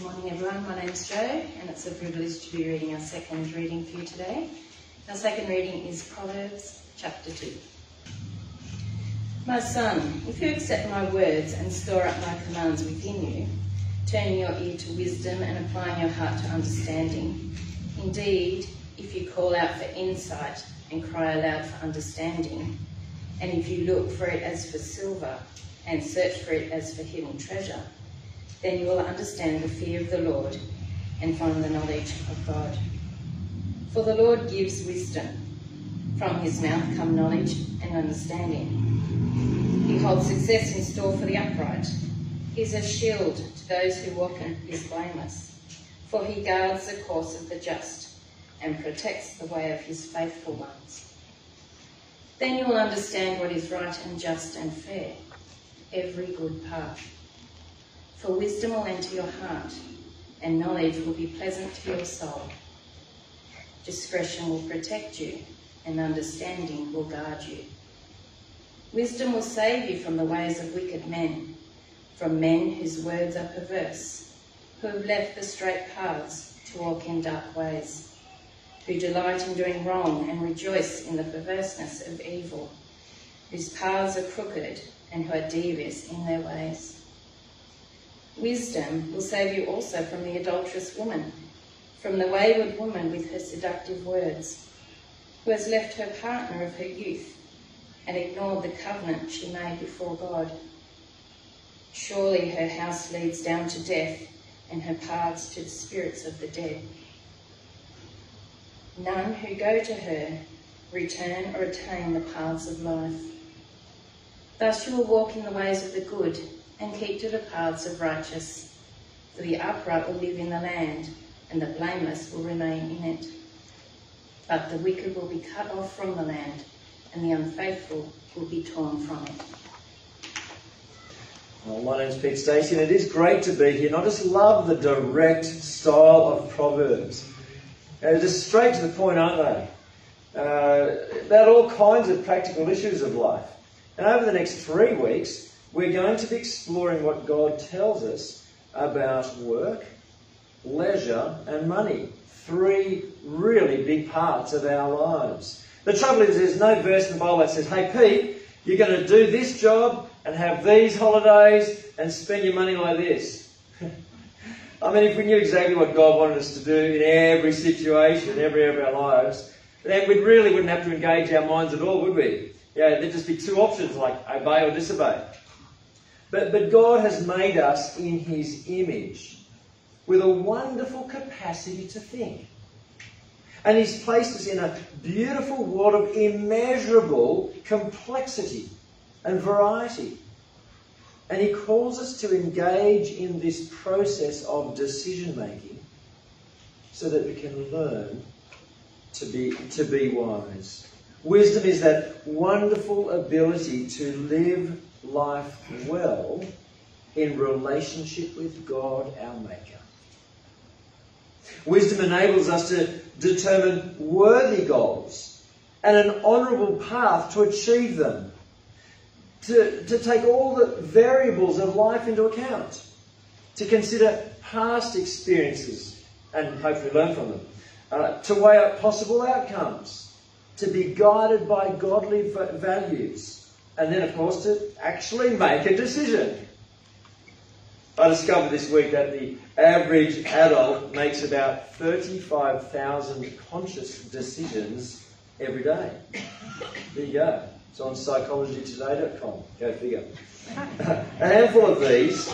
Good morning, everyone. My name's Jo, and it's a privilege to be reading our second reading for you today. Our second reading is Proverbs chapter 2. My son, if you accept my words and store up my commands within you, turning your ear to wisdom and applying your heart to understanding, indeed, if you call out for insight and cry aloud for understanding, and if you look for it as for silver and search for it as for hidden treasure, then you will understand the fear of the Lord and find the knowledge of God. For the Lord gives wisdom. From his mouth come knowledge and understanding. He holds success in store for the upright. He is a shield to those who walk in his blameless. For he guards the course of the just and protects the way of his faithful ones. Then you will understand what is right and just and fair, every good path. For wisdom will enter your heart, and knowledge will be pleasant to your soul. Discretion will protect you, and understanding will guard you. Wisdom will save you from the ways of wicked men, from men whose words are perverse, who have left the straight paths to walk in dark ways, who delight in doing wrong and rejoice in the perverseness of evil, whose paths are crooked and who are devious in their ways. Wisdom will save you also from the adulterous woman, from the wayward woman with her seductive words, who has left her partner of her youth and ignored the covenant she made before God. Surely her house leads down to death and her paths to the spirits of the dead. None who go to her return or attain the paths of life. Thus you will walk in the ways of the good and keep to the paths of righteous. For the upright will live in the land, and the blameless will remain in it. But the wicked will be cut off from the land, and the unfaithful will be torn from it. Well, my name's Pete Stacey, and it is great to be here. And I just love the direct style of Proverbs. They're just straight to the point, aren't they? Uh, about all kinds of practical issues of life. And over the next three weeks, we're going to be exploring what God tells us about work, leisure, and money. Three really big parts of our lives. The trouble is, there's no verse in the Bible that says, hey, Pete, you're going to do this job and have these holidays and spend your money like this. I mean, if we knew exactly what God wanted us to do in every situation, every area of our lives, then we really wouldn't have to engage our minds at all, would we? Yeah, there'd just be two options like obey or disobey. But, but God has made us in His image with a wonderful capacity to think. And He's placed us in a beautiful world of immeasurable complexity and variety. And He calls us to engage in this process of decision making so that we can learn to be, to be wise. Wisdom is that wonderful ability to live life well in relationship with God, our Maker. Wisdom enables us to determine worthy goals and an honourable path to achieve them, to, to take all the variables of life into account, to consider past experiences and hopefully learn from them, uh, to weigh up possible outcomes, to be guided by godly values and then, of course, to actually make a decision. I discovered this week that the average adult makes about 35,000 conscious decisions every day. There you go. It's on psychologytoday.com. Go figure. a handful of these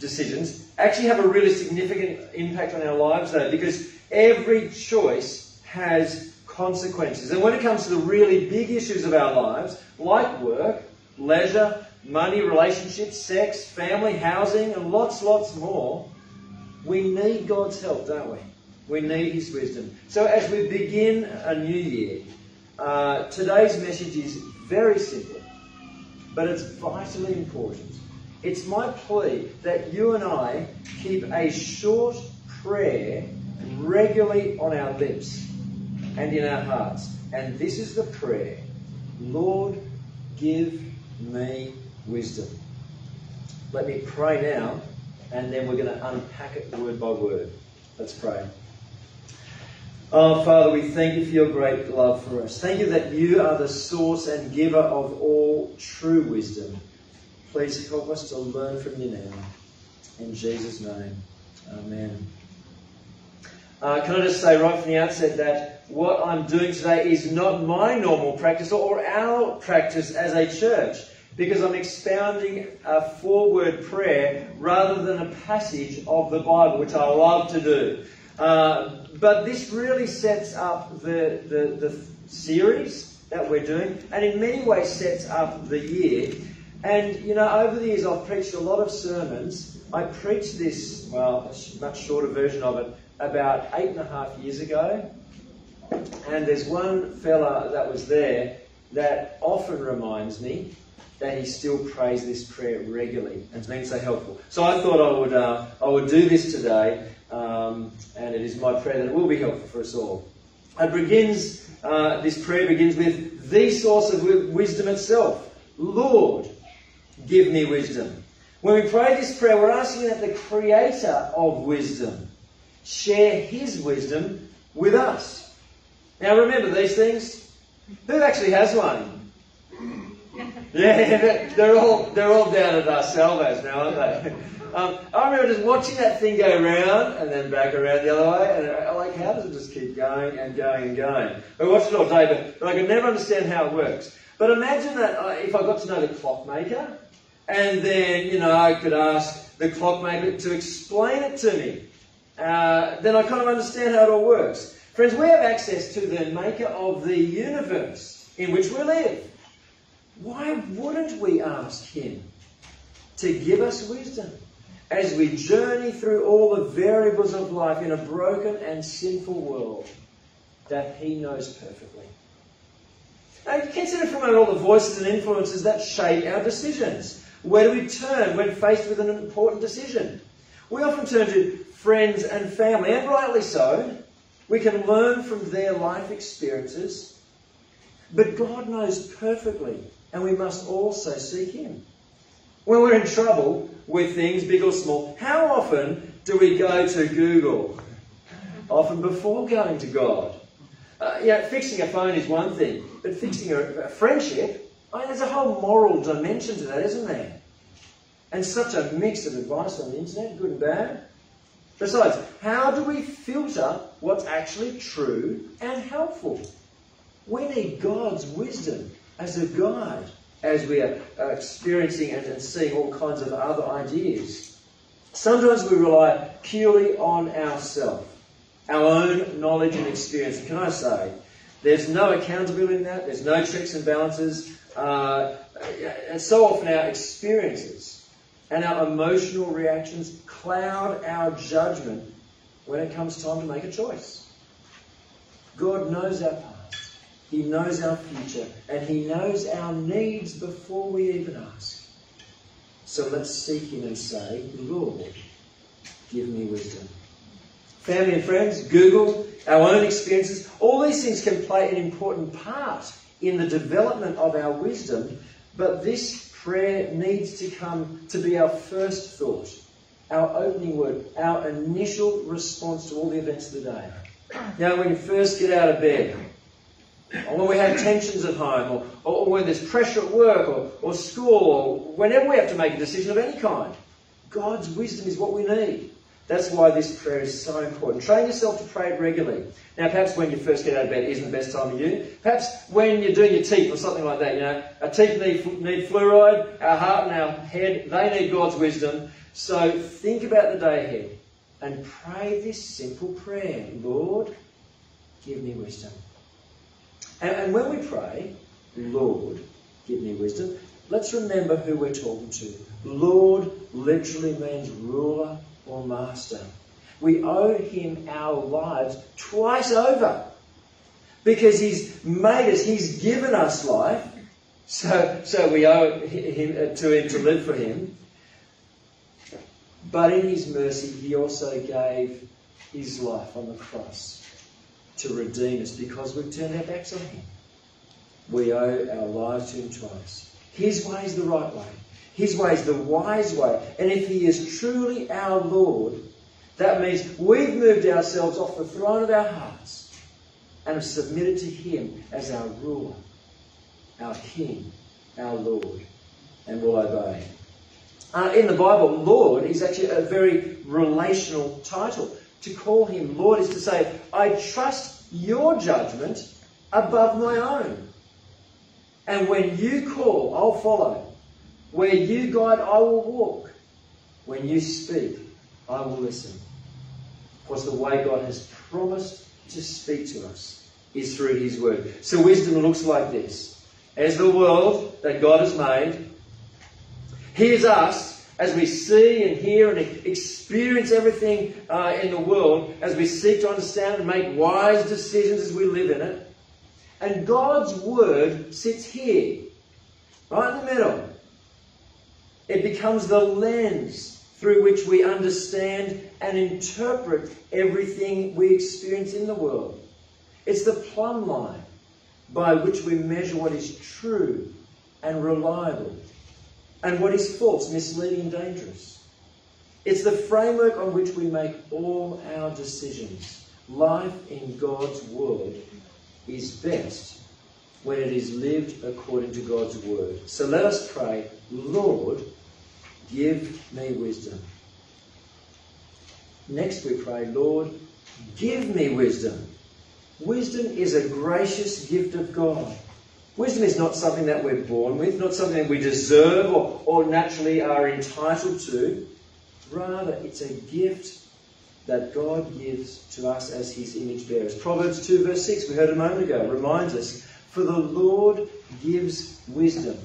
decisions actually have a really significant impact on our lives, though, because every choice has consequences. And when it comes to the really big issues of our lives, like work, leisure, money, relationships, sex, family, housing, and lots, lots more, we need God's help, don't we? We need His wisdom. So as we begin a new year, uh, today's message is very simple, but it's vitally important. It's my plea that you and I keep a short prayer regularly on our lips and in our hearts. And this is the prayer Lord, give me wisdom. Let me pray now and then we're going to unpack it word by word. Let's pray. Oh, Father, we thank you for your great love for us. Thank you that you are the source and giver of all true wisdom. Please help us to learn from you now. In Jesus' name, Amen. Uh, can I just say right from the outset that what I'm doing today is not my normal practice or our practice as a church because I'm expounding a four word prayer rather than a passage of the Bible, which I love to do. Uh, but this really sets up the, the, the series that we're doing and in many ways sets up the year. And, you know, over the years I've preached a lot of sermons. I preached this, well, a much shorter version of it, about eight and a half years ago. And there's one fella that was there that often reminds me that he still prays this prayer regularly, and it's been so helpful. So I thought I would uh, I would do this today, um, and it is my prayer that it will be helpful for us all. It begins. Uh, this prayer begins with the source of wisdom itself, Lord, give me wisdom. When we pray this prayer, we're asking that the Creator of wisdom share His wisdom with us. Now remember these things. Who actually has one? Yeah, they're all they're all down at our salvos now, aren't they? Um, I remember just watching that thing go around and then back around the other way, and I like, how does it just keep going and going and going? I watched it all day, but, but I could never understand how it works. But imagine that uh, if I got to know the clockmaker, and then you know I could ask the clockmaker to explain it to me, uh, then I kind of understand how it all works. Friends, we have access to the maker of the universe in which we live. Why wouldn't we ask Him to give us wisdom as we journey through all the variables of life in a broken and sinful world that He knows perfectly? Now, consider for a moment all the voices and influences that shape our decisions. Where do we turn when faced with an important decision? We often turn to friends and family, and rightly so. We can learn from their life experiences. But God knows perfectly and we must also seek Him. When we're in trouble with things, big or small, how often do we go to Google? Often before going to God. Uh, yeah, fixing a phone is one thing, but fixing a, a friendship, I mean, there's a whole moral dimension to that, isn't there? And such a mix of advice on the internet, good and bad. Besides, how do we filter what's actually true and helpful? We need God's wisdom as a guide as we are experiencing and seeing all kinds of other ideas. Sometimes we rely purely on ourselves, our own knowledge and experience. Can I say, there's no accountability in that, there's no checks and balances. Uh, and so often our experiences and our emotional reactions cloud our judgment when it comes time to make a choice. God knows our past. He knows our future and He knows our needs before we even ask. So let's seek Him and say, Lord, give me wisdom. Family and friends, Google, our own experiences, all these things can play an important part in the development of our wisdom, but this prayer needs to come to be our first thought, our opening word, our initial response to all the events of the day. Now, when you first get out of bed, or when we have tensions at home, or, or when there's pressure at work, or, or school, or whenever we have to make a decision of any kind. God's wisdom is what we need. That's why this prayer is so important. Train yourself to pray it regularly. Now, perhaps when you first get out of bed isn't the best time of year. Perhaps when you're doing your teeth or something like that. You know, our teeth need, need fluoride, our heart and our head, they need God's wisdom. So think about the day ahead and pray this simple prayer Lord, give me wisdom. And, and when we pray, Lord, give me wisdom, let's remember who we're talking to. Lord literally means ruler or master. We owe him our lives twice over because he's made us, he's given us life. So, so we owe him, uh, to him to live for him. But in his mercy, he also gave his life on the cross to redeem us because we've turned our backs on Him. We owe our lives to Him twice. His way is the right way. His way is the wise way. And if He is truly our Lord, that means we've moved ourselves off the throne of our hearts and have submitted to Him as our ruler, our King, our Lord, and will obey. Uh, in the Bible, Lord is actually a very relational title. To call Him Lord is to say, I trust your judgment above my own. And when you call, I'll follow. Where you guide, I will walk. When you speak, I will listen. Of course, the way God has promised to speak to us is through His Word. So wisdom looks like this. As the world that God has made, here's us as we see and hear and experience everything uh, in the world, as we seek to understand and make wise decisions as we live in it. And God's Word sits here, right in the middle. It becomes the lens through which we understand and interpret everything we experience in the world. It's the plumb line by which we measure what is true and reliable and what is false, misleading, and dangerous. It's the framework on which we make all our decisions. Life in God's Word is best when it is lived according to God's Word. So let us pray, Lord, Give me wisdom. Next we pray, Lord, give me wisdom. Wisdom is a gracious gift of God. Wisdom is not something that we're born with, not something that we deserve or, or naturally are entitled to. Rather, it's a gift that God gives to us as his image bearers. Proverbs 2, verse 6, we heard a moment ago, reminds us For the Lord gives wisdom.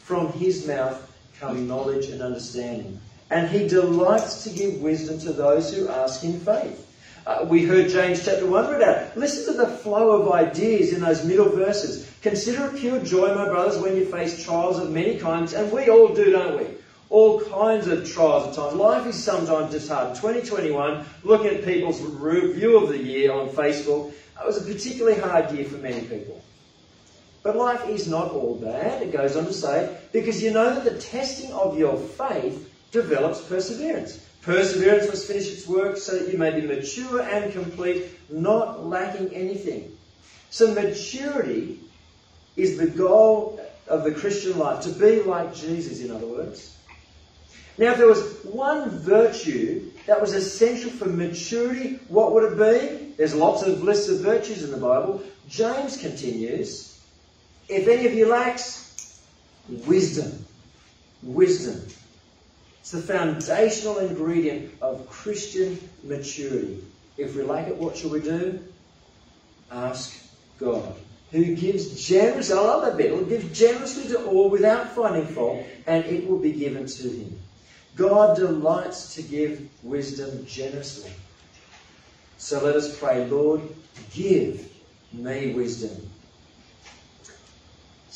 From his mouth knowledge and understanding. And he delights to give wisdom to those who ask in faith. Uh, we heard James chapter 1 read out. Listen to the flow of ideas in those middle verses. Consider it pure joy, my brothers, when you face trials of many kinds. And we all do, don't we? All kinds of trials at times. Life is sometimes just hard. 2021, looking at people's review of the year on Facebook, it was a particularly hard year for many people. But life is not all bad, it goes on to say, because you know that the testing of your faith develops perseverance. Perseverance must finish its work so that you may be mature and complete, not lacking anything. So, maturity is the goal of the Christian life, to be like Jesus, in other words. Now, if there was one virtue that was essential for maturity, what would it be? There's lots of lists of virtues in the Bible. James continues if any of you lacks wisdom, wisdom. It's the foundational ingredient of Christian maturity. If we lack it, what shall we do? Ask God, who gives generously, I love that bit, will give generously to all without finding fault, and it will be given to him. God delights to give wisdom generously. So let us pray, Lord, give me wisdom.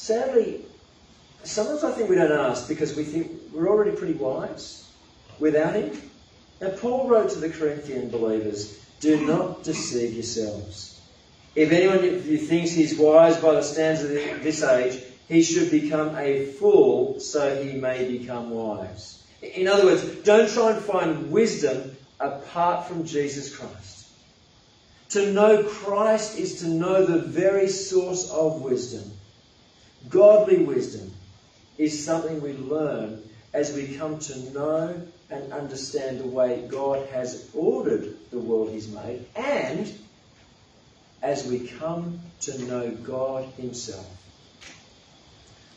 Sadly, sometimes I think we don't ask because we think we're already pretty wise without Him. Now, Paul wrote to the Corinthian believers, Do not deceive yourselves. If anyone of you thinks he's wise by the standards of this age, he should become a fool so he may become wise. In other words, don't try and find wisdom apart from Jesus Christ. To know Christ is to know the very source of wisdom. Godly wisdom is something we learn as we come to know and understand the way God has ordered the world He's made, and as we come to know God Himself.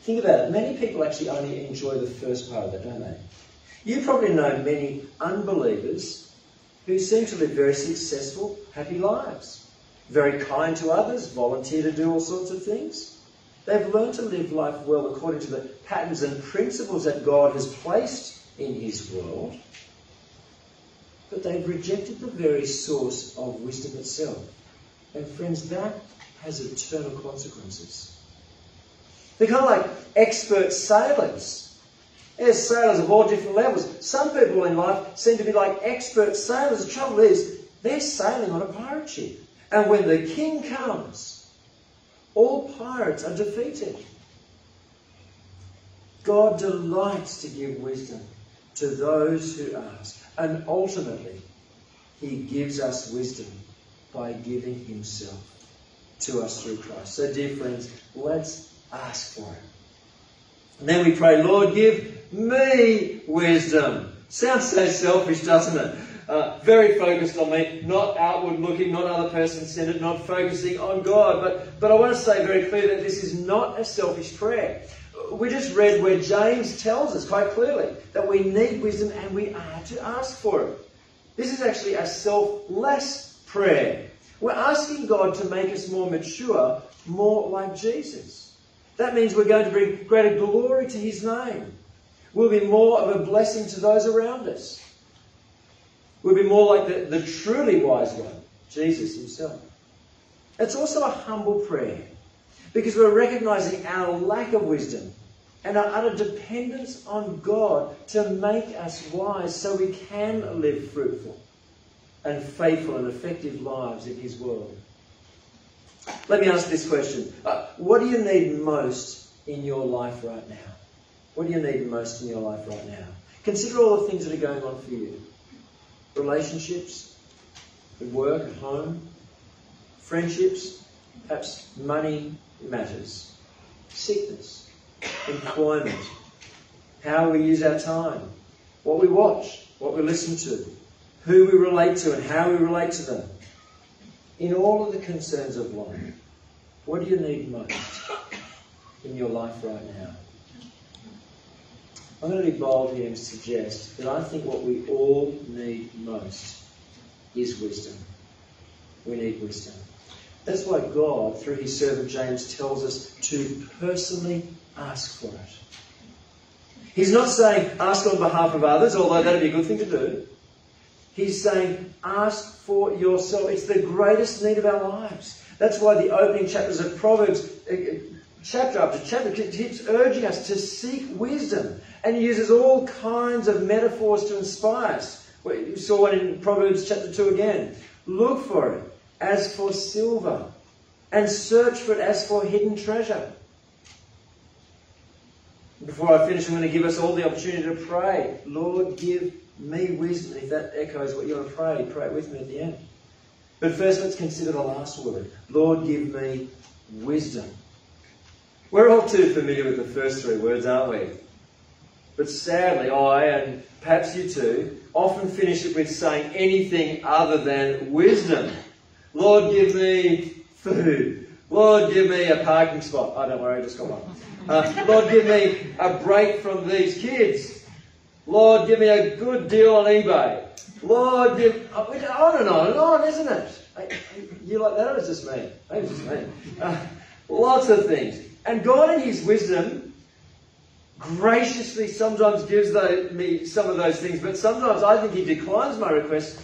Think about it. Many people actually only enjoy the first part of it, don't they? You probably know many unbelievers who seem to live very successful, happy lives. Very kind to others, volunteer to do all sorts of things. They've learned to live life well according to the patterns and principles that God has placed in His world, but they've rejected the very source of wisdom itself. And friends, that has eternal consequences. They're kind of like expert sailors. There's sailors of all different levels. Some people in life seem to be like expert sailors. The trouble is, they're sailing on a pirate ship. And when the king comes, all pirates are defeated. God delights to give wisdom to those who ask. And ultimately, He gives us wisdom by giving Himself to us through Christ. So, dear friends, let's ask for it. And then we pray, Lord, give me wisdom. Sounds so selfish, doesn't it? Uh, very focused on me, not outward looking, not other person centered, not focusing on God. But, but I want to say very clearly that this is not a selfish prayer. We just read where James tells us quite clearly that we need wisdom and we are to ask for it. This is actually a selfless prayer. We're asking God to make us more mature, more like Jesus. That means we're going to bring greater glory to His name. We'll be more of a blessing to those around us. We'll be more like the, the truly wise one, Jesus Himself. It's also a humble prayer because we're recognizing our lack of wisdom and our utter dependence on God to make us wise so we can live fruitful and faithful and effective lives in His world. Let me ask this question uh, What do you need most in your life right now? What do you need most in your life right now? Consider all the things that are going on for you relationships, at work, at home, friendships, perhaps money matters, sickness, employment, how we use our time, what we watch, what we listen to, who we relate to, and how we relate to them. In all of the concerns of life, what do you need most in your life right now? I'm going to be bold here and suggest that I think what we all need most is wisdom. We need wisdom. That's why God, through his servant James, tells us to personally ask for it. He's not saying ask on behalf of others, although that'd be a good thing to do. He's saying ask for yourself. It's the greatest need of our lives. That's why the opening chapters of Proverbs, uh, chapter after chapter, he keeps urging us to seek wisdom. And he uses all kinds of metaphors to inspire us. We saw one in Proverbs chapter 2 again. Look for it as for silver, and search for it as for hidden treasure. Before I finish, I'm going to give us all the opportunity to pray. Lord, give me wisdom. If that echoes what you want to pray, pray it with me at the end. But first, let's consider the last word. Lord, give me wisdom. We're all too familiar with the first three words, aren't we? But sadly, I, and perhaps you too, often finish it with saying anything other than wisdom. Lord, give me food. Lord, give me a parking spot. Oh, don't worry, I just got one. Uh, Lord, give me a break from these kids. Lord, give me a good deal on eBay. Lord, give. Oh, on and on and on, isn't it? You like that, or is just me? Maybe it's just me. Uh, lots of things. And God, in His wisdom, graciously sometimes gives me some of those things, but sometimes I think He declines my request,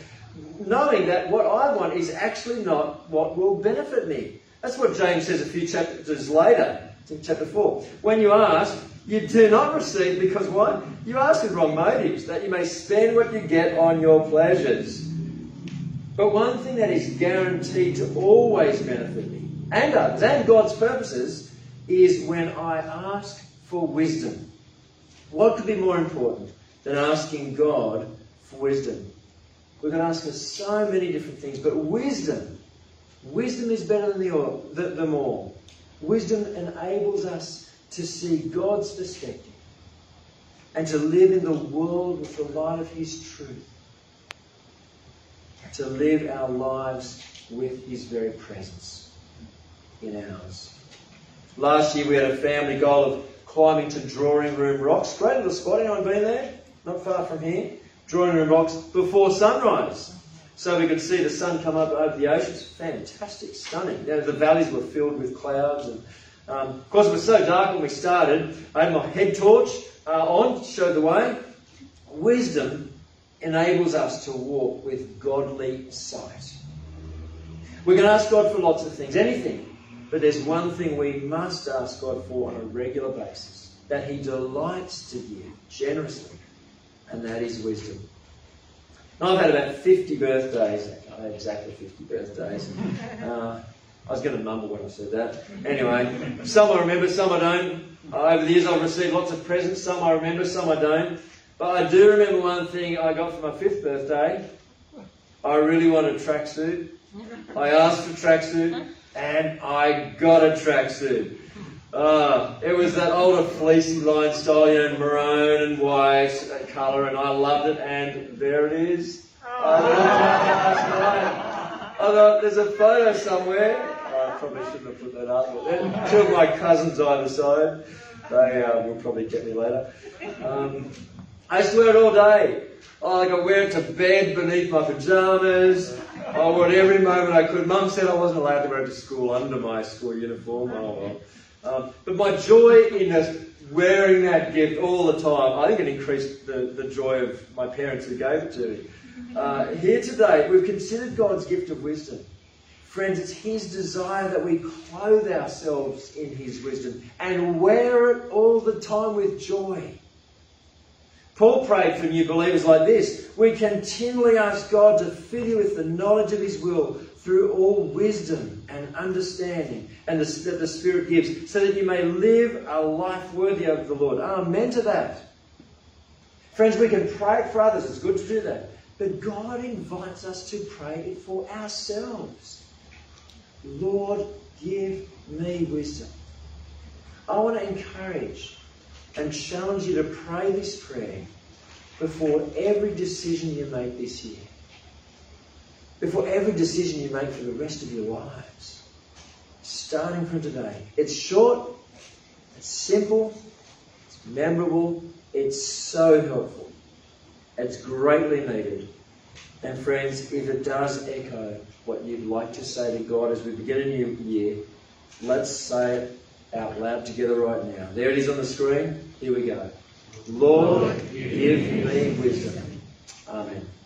knowing that what I want is actually not what will benefit me. That's what James says a few chapters later, in chapter 4. When you ask, you do not receive because what? You ask with wrong motives, that you may spend what you get on your pleasures. But one thing that is guaranteed to always benefit me and others and God's purposes is when I ask for wisdom. What could be more important than asking God for wisdom? We can ask for so many different things, but wisdom, wisdom is better than the all, them all. Wisdom enables us to see God's perspective and to live in the world with the light of His truth. To live our lives with His very presence in ours. Last year we had a family goal of climbing to Drawing Room Rocks. Great little spot. Anyone been there? Not far from here. Drawing Room Rocks before sunrise. So we could see the sun come up over the ocean. It's fantastic, stunning. You know, the valleys were filled with clouds. And um, of course, it was so dark when we started. I had my head torch uh, on, showed the way. Wisdom enables us to walk with godly sight. We can ask God for lots of things, anything. But there's one thing we must ask God for on a regular basis that He delights to give generously, and that is wisdom. Now, I've had about 50 birthdays, I had exactly 50 birthdays. Uh, I was going to mumble when I said that. Anyway, some I remember, some I don't. Uh, over the years, I've received lots of presents. Some I remember, some I don't. But I do remember one thing I got for my fifth birthday. I really wanted a tracksuit. I asked for tracksuit, and I got a tracksuit. Uh, it was that older fleecy line style, you know, maroon and white colour, and I loved it, and there it is. I thought, there's a photo somewhere. I probably shouldn't have put that up, but two of my cousins either side. They uh, will probably get me later. Um, I used to wear it all day. Oh, like I wear it to bed beneath my pajamas. I it every moment I could. Mum said I wasn't allowed to it to school under my school uniform. Oh well. Um, but my joy in wearing that gift all the time, I think it increased the, the joy of my parents who gave it to me. Uh, here today, we've considered God's gift of wisdom. Friends, it's His desire that we clothe ourselves in His wisdom and wear it all the time with joy. Paul prayed for new believers like this. We continually ask God to fill you with the knowledge of His will through all wisdom and understanding and the, that the Spirit gives, so that you may live a life worthy of the Lord. Amen to that. Friends, we can pray for others. It's good to do that. But God invites us to pray it for ourselves. Lord, give me wisdom. I want to encourage and challenge you to pray this prayer before every decision you make this year. Before every decision you make for the rest of your lives. Starting from today. It's short, it's simple, it's memorable, it's so helpful. It's greatly needed. And friends, if it does echo what you'd like to say to God as we begin a new year, let's say it out loud together right now. There it is on the screen. Here we go. Lord, give me wisdom. Amen.